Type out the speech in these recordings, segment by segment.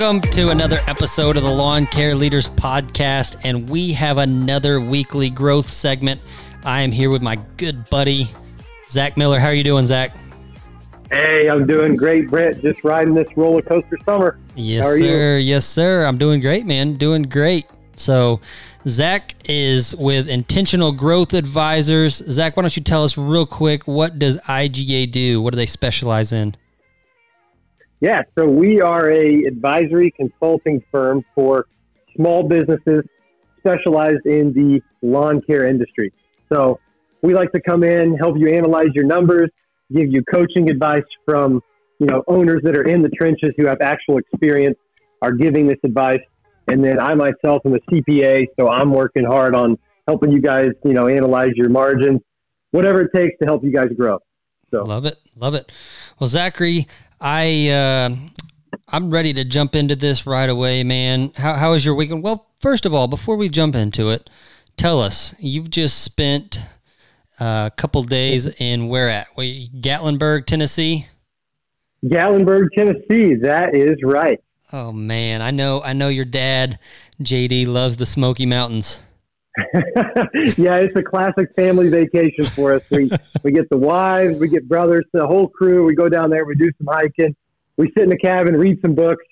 Welcome to another episode of the Lawn Care Leaders Podcast, and we have another weekly growth segment. I am here with my good buddy, Zach Miller. How are you doing, Zach? Hey, I'm doing great, Brent. Just riding this roller coaster summer. Yes, sir. Yes, sir. I'm doing great, man. Doing great. So, Zach is with Intentional Growth Advisors. Zach, why don't you tell us real quick what does IGA do? What do they specialize in? Yeah, so we are a advisory consulting firm for small businesses specialized in the lawn care industry. So we like to come in, help you analyze your numbers, give you coaching advice from you know owners that are in the trenches who have actual experience, are giving this advice, and then I myself am a CPA, so I'm working hard on helping you guys you know analyze your margins, whatever it takes to help you guys grow. So Love it. Love it. Well, Zachary, I uh, I'm ready to jump into this right away, man. How how was your weekend? Well, first of all, before we jump into it, tell us you've just spent uh, a couple days in where at? Wait, Gatlinburg, Tennessee. Gatlinburg, Tennessee. That is right. Oh man, I know I know your dad, JD, loves the Smoky Mountains. yeah, it's a classic family vacation for us. We we get the wives, we get brothers, the whole crew. We go down there, we do some hiking, we sit in the cabin, read some books,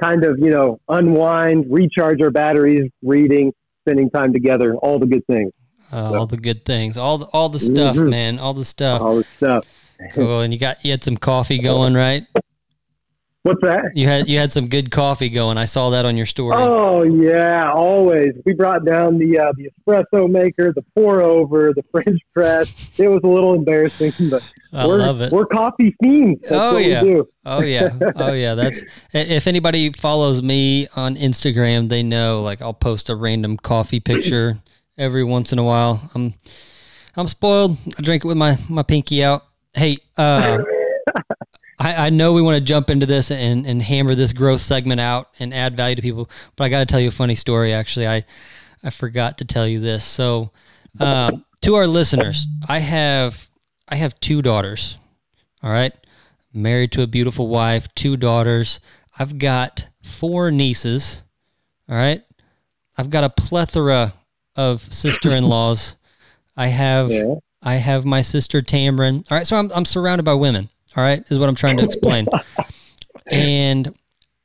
kind of you know unwind, recharge our batteries, reading, spending time together, all the good things. Uh, all the good things, all the all the stuff, Mhm. man, all the stuff. All the stuff. Cool. And you got you had some coffee going, right? What's that? You had you had some good coffee going. I saw that on your story. Oh yeah, always. We brought down the uh, the espresso maker, the pour over, the French press. It was a little embarrassing, but I we're love it. we're coffee fiends. That's Oh, yeah. Oh yeah. Oh yeah. That's if anybody follows me on Instagram, they know like I'll post a random coffee picture every once in a while. I'm I'm spoiled. I drink it with my my pinky out. Hey, uh I, I know we want to jump into this and, and hammer this growth segment out and add value to people, but I got to tell you a funny story. Actually, I I forgot to tell you this. So, um, to our listeners, I have I have two daughters. All right, married to a beautiful wife, two daughters. I've got four nieces. All right, I've got a plethora of sister-in-laws. I have Yeah. I have my sister Tamron. All right, so I'm I'm surrounded by women. All right, is what I'm trying to explain. and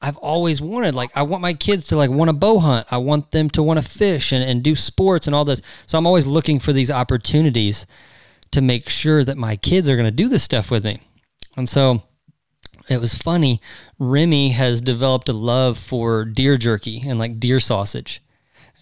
I've always wanted like I want my kids to like want to bow hunt. I want them to want to fish and, and do sports and all this. So I'm always looking for these opportunities to make sure that my kids are going to do this stuff with me. And so it was funny. Remy has developed a love for deer jerky and like deer sausage.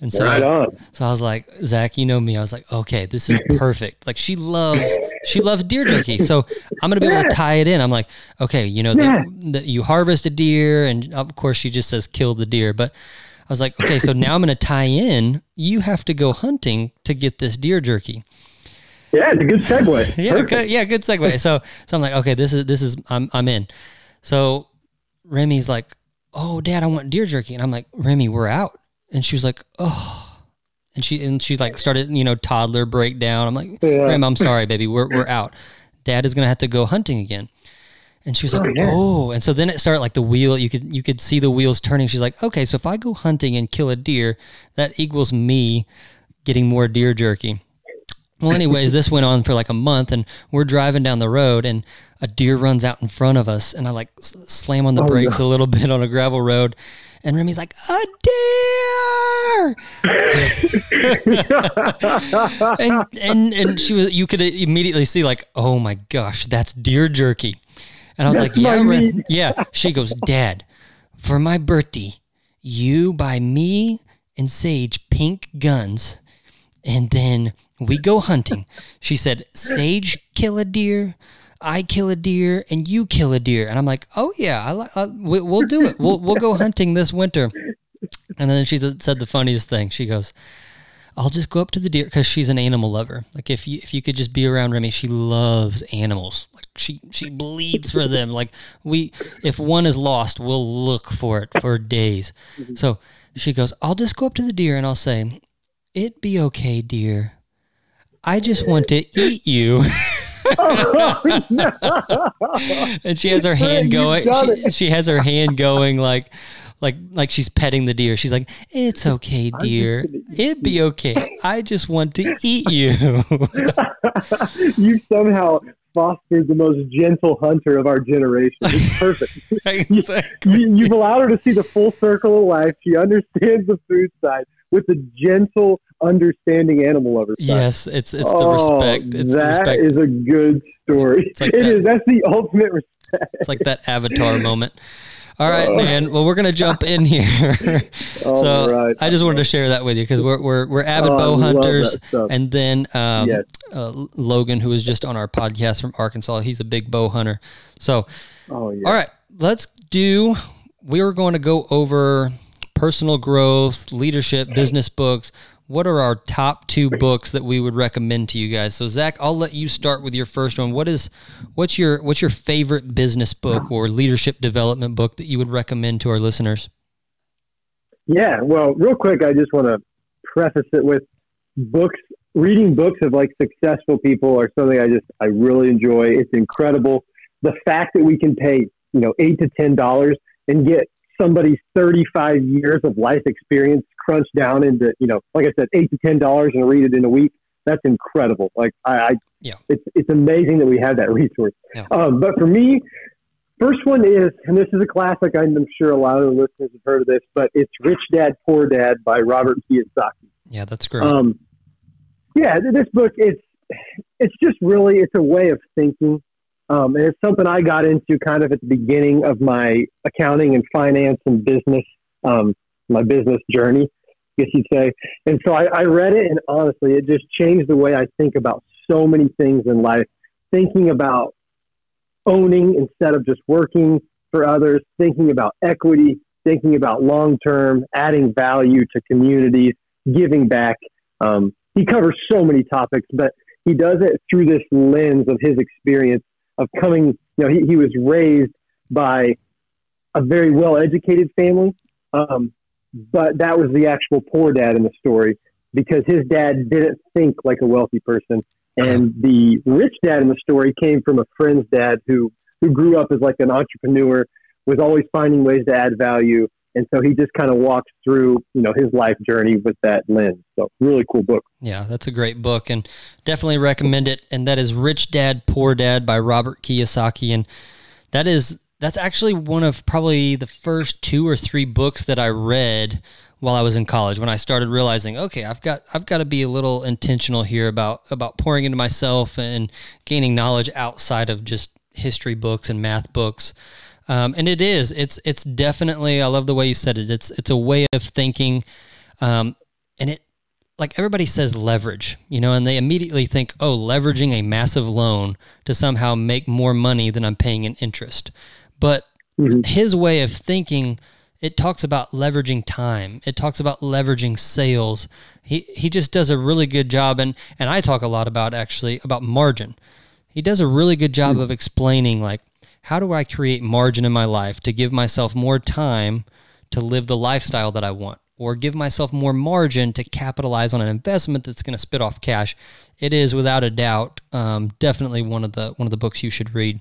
And so Right on. so I was like, Zach, you know me. I was like, okay, this is perfect. Like she loves, she loves deer jerky. So I'm gonna be able to tie it in. I'm like, okay, you know, Yeah. the, the, you harvest a deer, and of course she just says kill the deer. But I was like, okay, so now I'm gonna tie in. You have to go hunting to get this deer jerky. Yeah, it's a good segue. Yeah, Perfect. good, yeah, good segue. So so I'm like, okay, this is this is I'm I'm in. So Remy's like, oh, Dad, I want deer jerky, and I'm like, Remy, we're out. And she was like, oh, and she and she like started, you know, toddler breakdown. I'm like, Yeah. Rem, I'm sorry, baby, we're we're out. Dad is gonna have to go hunting again. And she was like, Oh, yeah. "Oh!" And so then it started like the wheel. You could you could see the wheels turning. She's like, "Okay, so if I go hunting and kill a deer, that equals me getting more deer jerky." Well, anyways, this went on for like a month, and we're driving down the road, and a deer runs out in front of us, and I like slam on the Oh, brakes a little bit on a gravel road, and Remy's like, "A deer!" and and and she was, you could immediately see like, "Oh my gosh, that's deer jerky," and I was That's like, "Yeah, Rem- yeah." She goes, "Dad, for my birthday, you buy me and Sage pink guns." and then we go hunting. She said, Sage kill a deer, I kill a deer, and you kill a deer. And I'm like, oh yeah, I, I, uh, we, we'll do it. We'll we'll go hunting this winter. And then she said the funniest thing. She goes, I'll just go up to the deer because she's an animal lover. Like if you if you could just be around Remy, she loves animals. Like she she bleeds for them. Like we if one is lost, we'll look for it for days. Mm-hmm. So she goes, I'll just go up to the deer and I'll say, It be okay, dear. I just want to eat you. and she has her hand going. She, she has her hand going like like like she's petting the deer. She's like, "It's okay, dear. It'd be okay. I just want to eat you." you somehow fostered the most gentle hunter of our generation. It's perfect. exactly. you, you've allowed her to see the full circle of life. She understands the food side with the gentle, understanding animal lover. Side. Yes, it's it's the Oh, respect. It's the respect. is a good story. It's like It that. is. That's the ultimate respect. It's like that avatar moment. All right, Oh. man. Well, we're gonna jump in here. So right. I just wanted to share that with you because we're we're we're avid Oh, bow hunters, and then um, Yes. uh, Logan, who was just on our podcast from Arkansas, he's a big bow hunter. So, Oh yeah. all right, let's do. We were going to go over personal growth, leadership, business books. What are our top two books that we would recommend to you guys? So Zach, I'll let you start with your first one. What is what's your what's your favorite business book or leadership development book that you would recommend to our listeners? Yeah, well, real quick, I just want to preface it with books. Reading books of like successful people are something I just I really enjoy. It's incredible. The fact that we can pay you know eight to ten dollars and get somebody's thirty five years of life experience crunched down into you know like I said eight to ten dollars and read it in a week. That's incredible. Like I, I Yeah. it's it's amazing that we have that resource. Yeah. Um, but for me, First one is, and this is a classic. I'm sure a lot of the listeners have heard of this, but it's "Rich Dad Poor Dad" by Robert Kiyosaki. Yeah, that's great. Um, yeah, this book it's it's just really it's a way of thinking, um, and it's something I got into kind of at the beginning of my accounting and finance and business um, my business journey, I guess you'd say. And so I, I read it, and honestly, it just changed the way I think about so many things in life. Thinking about owning instead of just working for others, thinking about equity, thinking about long term, adding value to communities, giving back. Um, he covers so many topics, but he does it through this lens of his experience of coming. You know, he, he was raised by a very well educated family, um, but that was the actual poor dad in the story because his dad didn't think like a wealthy person. And the rich dad in the story came from a friend's dad who, who grew up as like an entrepreneur, was always finding ways to add value. And so he just kind of walks through, you know, his life journey with that lens. So really cool book. Yeah, that's a great book and definitely recommend it. And that is Rich Dad Poor Dad by Robert Kiyosaki. And that is that's actually one of probably the first two or three books that I read while I was in college when I started realizing, okay, I've got I've got to be a little intentional here about about pouring into myself and gaining knowledge outside of just history books and math books. Um, and it is it's it's definitely I love the way you said it. It's it's a way of thinking, um, and it like everybody says leverage, you know, and they immediately think, oh, leveraging a massive loan to somehow make more money than I'm paying in interest. But Mhm. his way of thinking, it talks about leveraging time. It talks about leveraging sales. He he just does a really good job and and I talk a lot about actually about margin. He does a really good job of explaining like how do I create margin in my life to give myself more time to live the lifestyle that I want or give myself more margin to capitalize on an investment that's going to spit off cash. It is without a doubt um, definitely one of the one of the books you should read.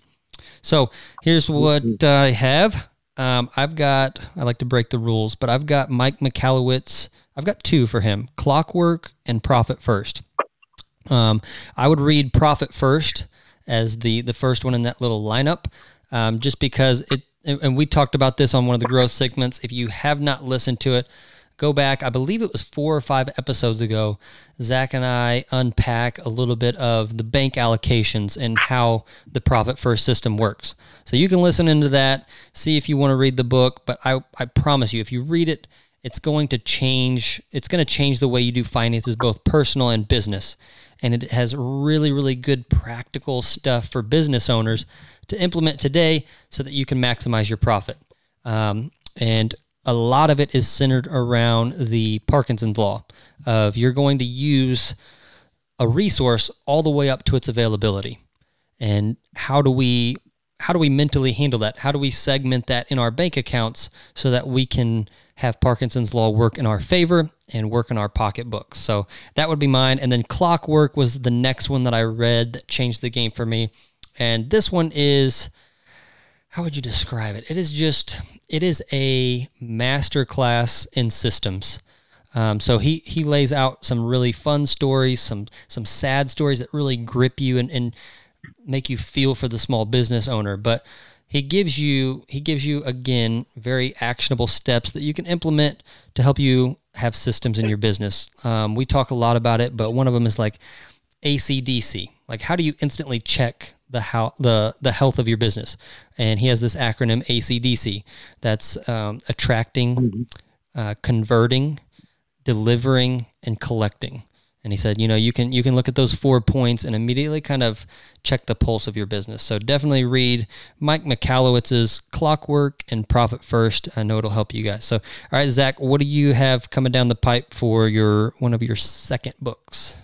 So here's what I have. Um, I've got. I like to break the rules, but I've got Mike Michalowicz. I've got two for him: Clockwork and Profit First. Um, I would read Profit First as the the first one in that little lineup, um, just because it. And and we talked about this on one of the growth segments. If you have not listened to it, go back. I believe it was four or five episodes ago. Zach and I unpack a little bit of the bank allocations and how the profit first system works. So you can listen into that, see if you want to read the book. But I, I promise you, if you read it, it's going to change. It's going to change the way you do finances, both personal and business. And it has really, really good practical stuff for business owners to implement today so that you can maximize your profit. Um, and a lot of it is centered around the Parkinson's law of you're going to use a resource all the way up to its availability. And how do we how do we mentally handle that? How do we segment that in our bank accounts so that we can have Parkinson's law work in our favor and work in our pocketbooks? So that would be mine. And then Clockwork was the next one that I read that changed the game for me. And this one is how would you describe it? It is just it is a master class in systems. Um, so he he lays out some really fun stories, some some sad stories that really grip you and, and make you feel for the small business owner. But he gives you he gives you again very actionable steps that you can implement to help you have systems in your business. Um, we talk a lot about it, but one of them is like ACDC. Like how do you instantly check the how the the health of your business? And he has this acronym ACDC. That's um, attracting, uh, converting, delivering, and collecting. And he said, you know, you can you can look at those four points and immediately kind of check the pulse of your business. So definitely read Mike Michalowicz's Clockwork and Profit First. I know it'll help you guys. So, all right, Zach, what do you have coming down the pipe for your one of your second books?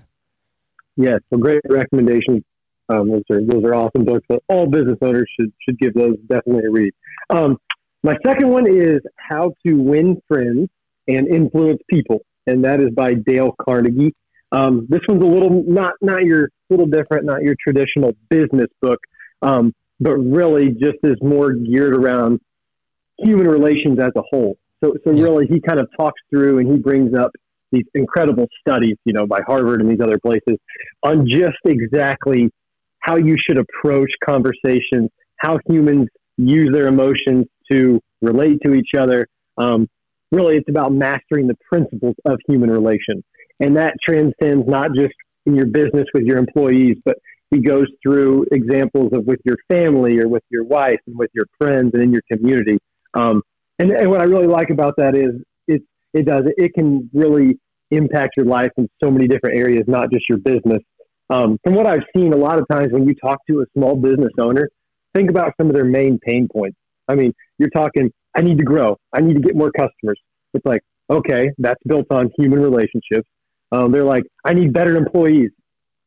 Yeah, so great recommendations. Um, those are those are awesome books. But all business owners should should give those definitely a read. Um, my second one is How to Win Friends and Influence People, and that is by Dale Carnegie. Um, this one's a little not not your little different, not your traditional business book, um, but really just is more geared around human relations as a whole. So so really, he kind of talks through and he brings up these incredible studies, you know, by Harvard and these other places on just exactly how you should approach conversations, how humans use their emotions to relate to each other. Um, really, it's about mastering the principles of human relation. And that transcends not just in your business with your employees, but he goes through examples of with your family or with your wife and with your friends and in your community. Um, and, and what I really like about that is it, it does, it can really impact your life in so many different areas, not just your business. Um, from what I've seen, a lot of times when you talk to a small business owner, think about some of their main pain points. I mean, you're talking, I need to grow, I need to get more customers. It's like, okay, that's built on human relationships. Um, they're like, I need better employees.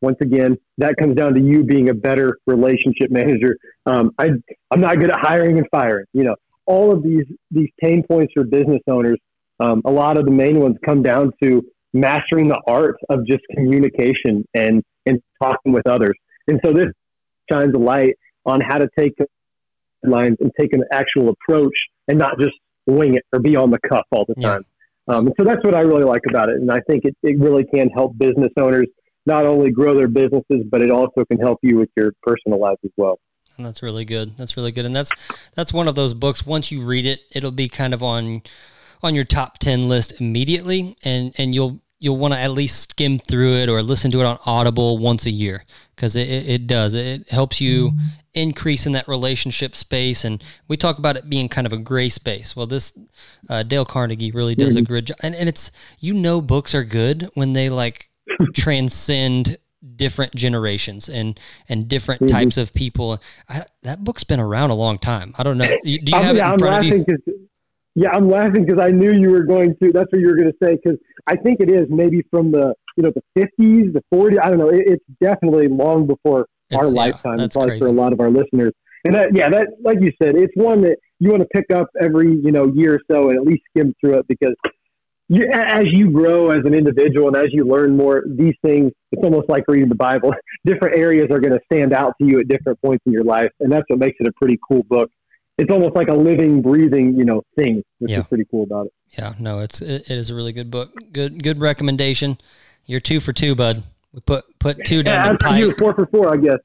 Once again, that comes down to you being a better relationship manager. Um, I, I'm not good at hiring and firing. You know, all of these these pain points for business owners. Um, a lot of the main ones come down to mastering the art of just communication and and talking with others. And so this shines a light on how to take lines and take an actual approach and not just wing it or be on the cuff all the Yeah. time. Um, and so that's what I really like about it. And I think it, it really can help business owners not only grow their businesses, but it also can help you with your personal life as well. And that's really good. That's really good. And that's that's one of those books. Once you read it, it'll be kind of on on your top ten list immediately, and and you'll you'll want to at least skim through it or listen to it on Audible once a year because it, it, it does. It helps you mm-hmm. increase in that relationship space. And we talk about it being kind of a gray space. Well, this uh, Dale Carnegie really does a mm-hmm. good job. And, and it's, you know, books are good when they like transcend different generations and and different mm-hmm. types of people. I, that book's been around a long time. I don't know. Do you I'm, have it in I'm front of you? yeah, I'm laughing because I knew you were going to. That's what you were going to say because I think it is maybe from the you know the 50s, the 40s. I don't know. It, it's definitely long before our yeah, lifetime. that's It's probably for a lot of our listeners. And that yeah, that like you said, it's one that you want to pick up every you know year or so and at least skim through it because. You, as you grow as an individual and as you learn more, these things, it's almost like reading the Bible. Different areas are going to stand out to you at different points in your life. And that's what makes it a pretty cool book it's almost like a living, breathing, you know, thing, which Yeah. is pretty cool about it. Yeah, no, it's it, it is a really good book. Good good recommendation. You're two for two, bud. We put put two down Yeah, the I'm you four for four, I guess.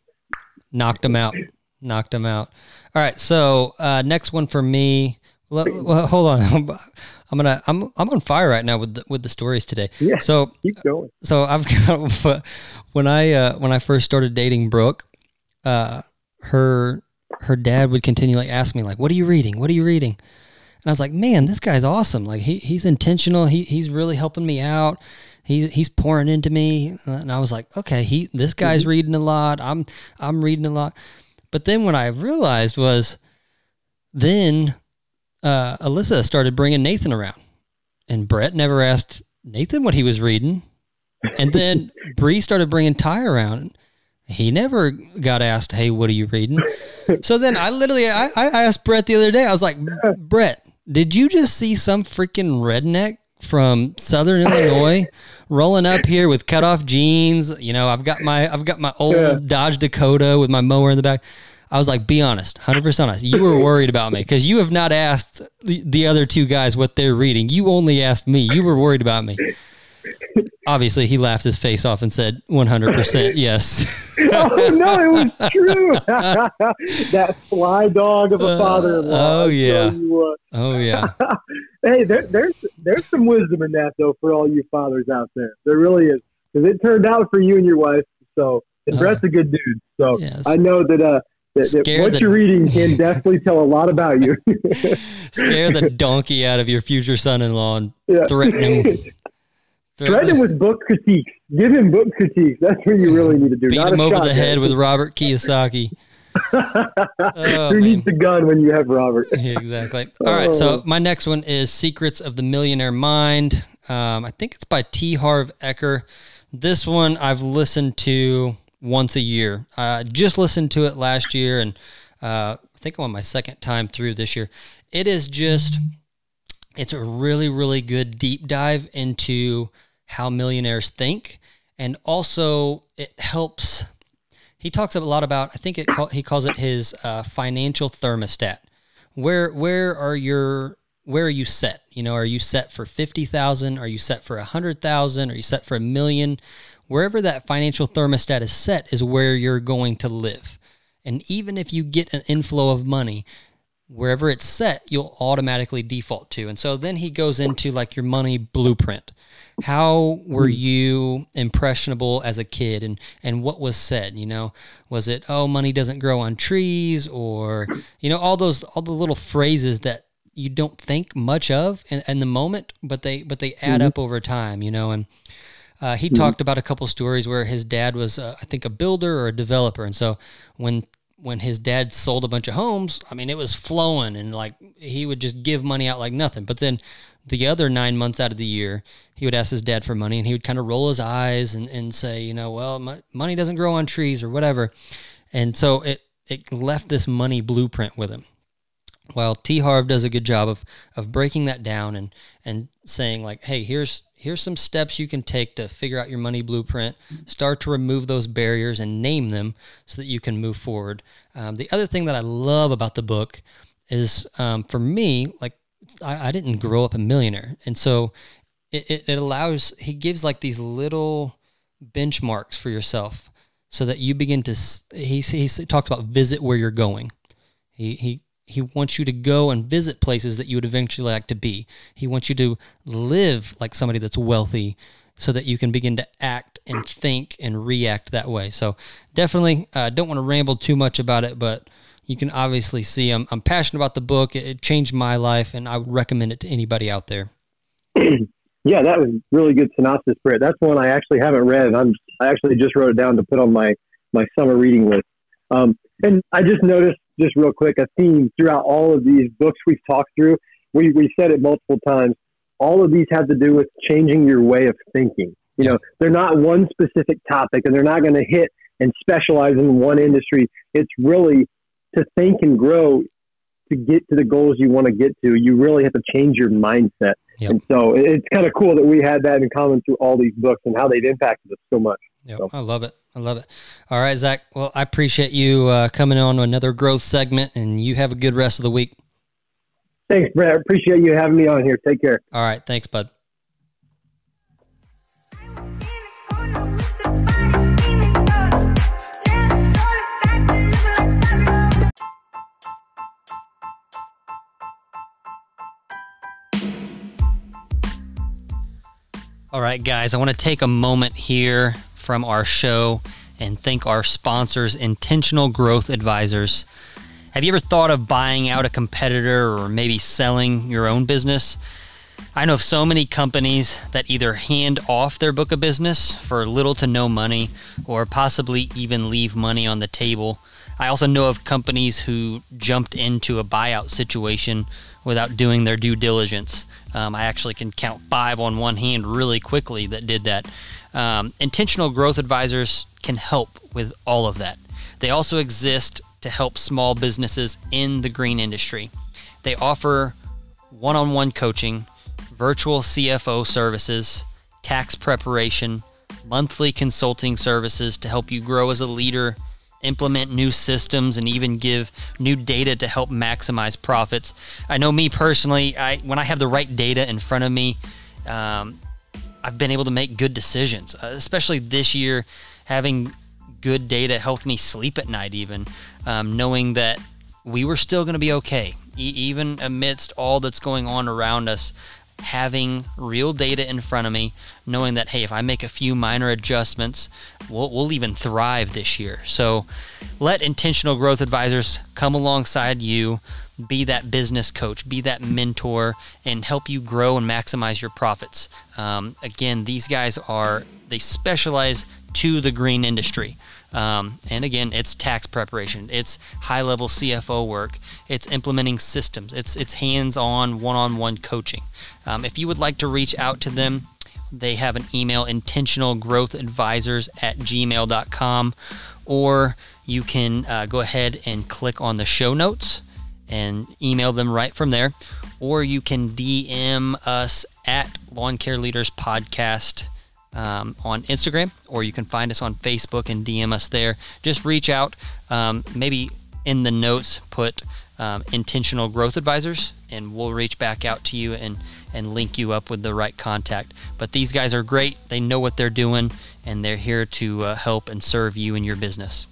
knocked him out. Knocked him out. All right, so uh, next one for me. Well, well, hold on. I'm gonna. I'm. I'm on fire right now with the, with the stories today. Yeah. So Keep going. so I've got when I uh, when I first started dating Brooke, uh, her her dad would continually ask me like, "What are you reading? What are you reading?" And I was like, "Man, this guy's awesome. Like he he's intentional. He he's really helping me out. He's he's pouring into me." And I was like, "Okay, he this guy's reading a lot. I'm I'm reading a lot." But then what I realized was, then uh, Alyssa started bringing Nathan around, and Brett never asked Nathan what he was reading. And then Bree started bringing Ty around. He never got asked, "Hey, what are you reading?" So then I literally I, I asked Brett the other day. I was like, "Brett, did you just see some freaking redneck from Southern Illinois rolling up here with cut off jeans? You know, I've got my I've got my old Yeah. Dodge Dakota with my mower in the back." I was like, be honest, 100% honest. You were worried about me because you have not asked the, the other two guys what they're reading. You only asked me. You were worried about me. Obviously, he laughed his face off and said, 100% yes. oh, no, it was true. that fly dog of a father in law. oh, yeah. Oh, yeah. hey, there, there's, there's some wisdom in that, though, for all you fathers out there. There really is. Because it turned out for you and your wife. So, and Brett's a good dude. So, Yes. I know that, uh, that, that what the- you're reading can definitely tell a lot about you. Scare the donkey out of your future son in law and Yeah. threaten him. Threaten with book critiques. Give him book critiques. That's what you really need to do. Beat Not him over the head with Robert Kiyosaki. Oh, Who needs the gun when you have Robert? Yeah, exactly. All right. So Oh. my next one is Secrets of the Millionaire Mind. Um, I think it's by T. Harv Eker. This one I've listened to once a year. I just listened to it last year, and uh, I think I'm on my second time through this year. It is just, it's a really, really good deep dive into how millionaires think, and also it helps he talks a lot about i think it he calls it his uh, financial thermostat. Where where are your where are you set? You know are you set for 50000 are you set for 100000 are you set for a million? Wherever that financial thermostat is set is where you're going to live. And even if you get an inflow of money wherever it's set, you'll automatically default to. And so then he goes into like your money blueprint. How were you impressionable as a kid and and what was said, you know? Was it oh money doesn't grow on trees or you know all those all the little phrases that you don't think much of in, in the moment, but they but they add up over time, you know, and uh, he talked about a couple stories where his dad was, uh, I think, a builder or a developer, and so when when his dad sold a bunch of homes, I mean, it was flowing, and like he would just give money out like nothing. But then the other nine months out of the year, he would ask his dad for money, and he would kind of roll his eyes and, and say, you know, well, my, money doesn't grow on trees or whatever, and so it it left this money blueprint with him. Well, T Harv does a good job of of breaking that down and and saying like, hey, here's here's some steps you can take to figure out your money blueprint. Start to remove those barriers and name them so that you can move forward. Um, the other thing that I love about the book is um, for me, like I, I didn't grow up a millionaire, and so it, it, it allows he gives like these little benchmarks for yourself so that you begin to he, he talks about visit where you're going he, he he wants you to go and visit places that you would eventually like to be. He wants you to live like somebody that's wealthy so that you can begin to act and think and react that way. So definitely uh, don't want to ramble too much about it, but you can obviously see I'm, I'm passionate about the book. It, it changed my life and I would recommend it to anybody out there. Yeah, that was really good synopsis, Britt. That's one I actually haven't read. I'm I actually just wrote it down to put on my my summer reading list. Um, and I just noticed, just real quick, a theme throughout all of these books we've talked through. We we said it multiple times. All of these have to do with changing your way of thinking. You know, they're not one specific topic, and they're not going to hit and specialize in one industry. It's really to think and grow to get to the goals you want to get to. You really have to change your mindset. Yep. And so it's kind of cool that we had that in common through all these books and how they've impacted us so much. Yep, So- I love it. I love it. All right, Zach. Well, I appreciate you uh, coming on to another growth segment, and you have a good rest of the week. Thanks, Brad. I appreciate you having me on here. Take care. All right, thanks, bud. All right, guys, I want to take a moment here from our show and thank our sponsors, Intentional Growth Advisors. Have you ever thought of buying out a competitor or maybe selling your own business? I know of so many companies that either hand off their book of business for little to no money or possibly even leave money on the table. I also know of companies who jumped into a buyout situation without doing their due diligence. Um, I actually can count five on one hand really quickly that did that. Um, intentional growth advisors can help with all of that. They also exist to help small businesses in the green industry. They offer one on one coaching, virtual CFO services, tax preparation, monthly consulting services to help you grow as a leader implement new systems and even give new data to help maximize profits. I know me personally, I when I have the right data in front of me, um, I've been able to make good decisions. Uh, especially this year, having good data helped me sleep at night, even um, knowing that we were still going to be okay, e- even amidst all that's going on around us having real data in front of me, knowing that, hey, if I make a few minor adjustments, we'll, we'll even thrive this year. So let intentional growth advisors come alongside you, be that business coach, be that mentor, and help you grow and maximize your profits. Um, again, these guys are, they specialize to the green industry. Um, and again, it's tax preparation, it's high level CFO work, it's implementing systems, it's, it's hands on, one on one coaching. Um, if you would like to reach out to them, they have an email intentional growth advisors at gmail.com, or you can uh, go ahead and click on the show notes and email them right from there, or you can DM us at Lawn Care Leaders Podcast um, on Instagram, or you can find us on Facebook and DM us there. Just reach out. Um, maybe in the notes, put um, intentional growth advisors, and we'll reach back out to you and, and link you up with the right contact. But these guys are great. They know what they're doing, and they're here to uh, help and serve you and your business.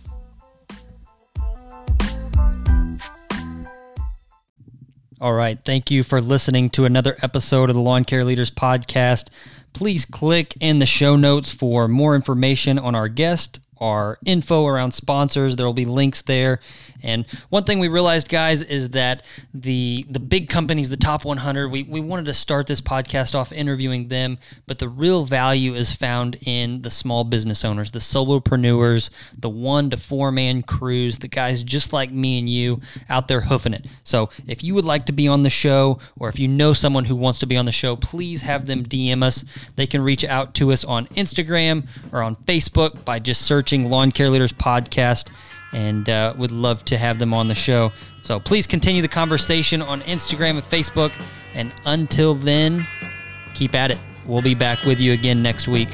All right. Thank you for listening to another episode of the Lawn Care Leaders Podcast. Please click in the show notes for more information on our guest, our info around sponsors. There will be links there. And one thing we realized, guys, is that the the big companies, the top 100, we, we wanted to start this podcast off interviewing them, but the real value is found in the small business owners, the solopreneurs, the one to four man crews, the guys just like me and you out there hoofing it. So if you would like to be on the show, or if you know someone who wants to be on the show, please have them DM us. They can reach out to us on Instagram or on Facebook by just searching Lawn Care Leaders Podcast and uh, would love to have them on the show. So please continue the conversation on Instagram and Facebook. And until then, keep at it. We'll be back with you again next week.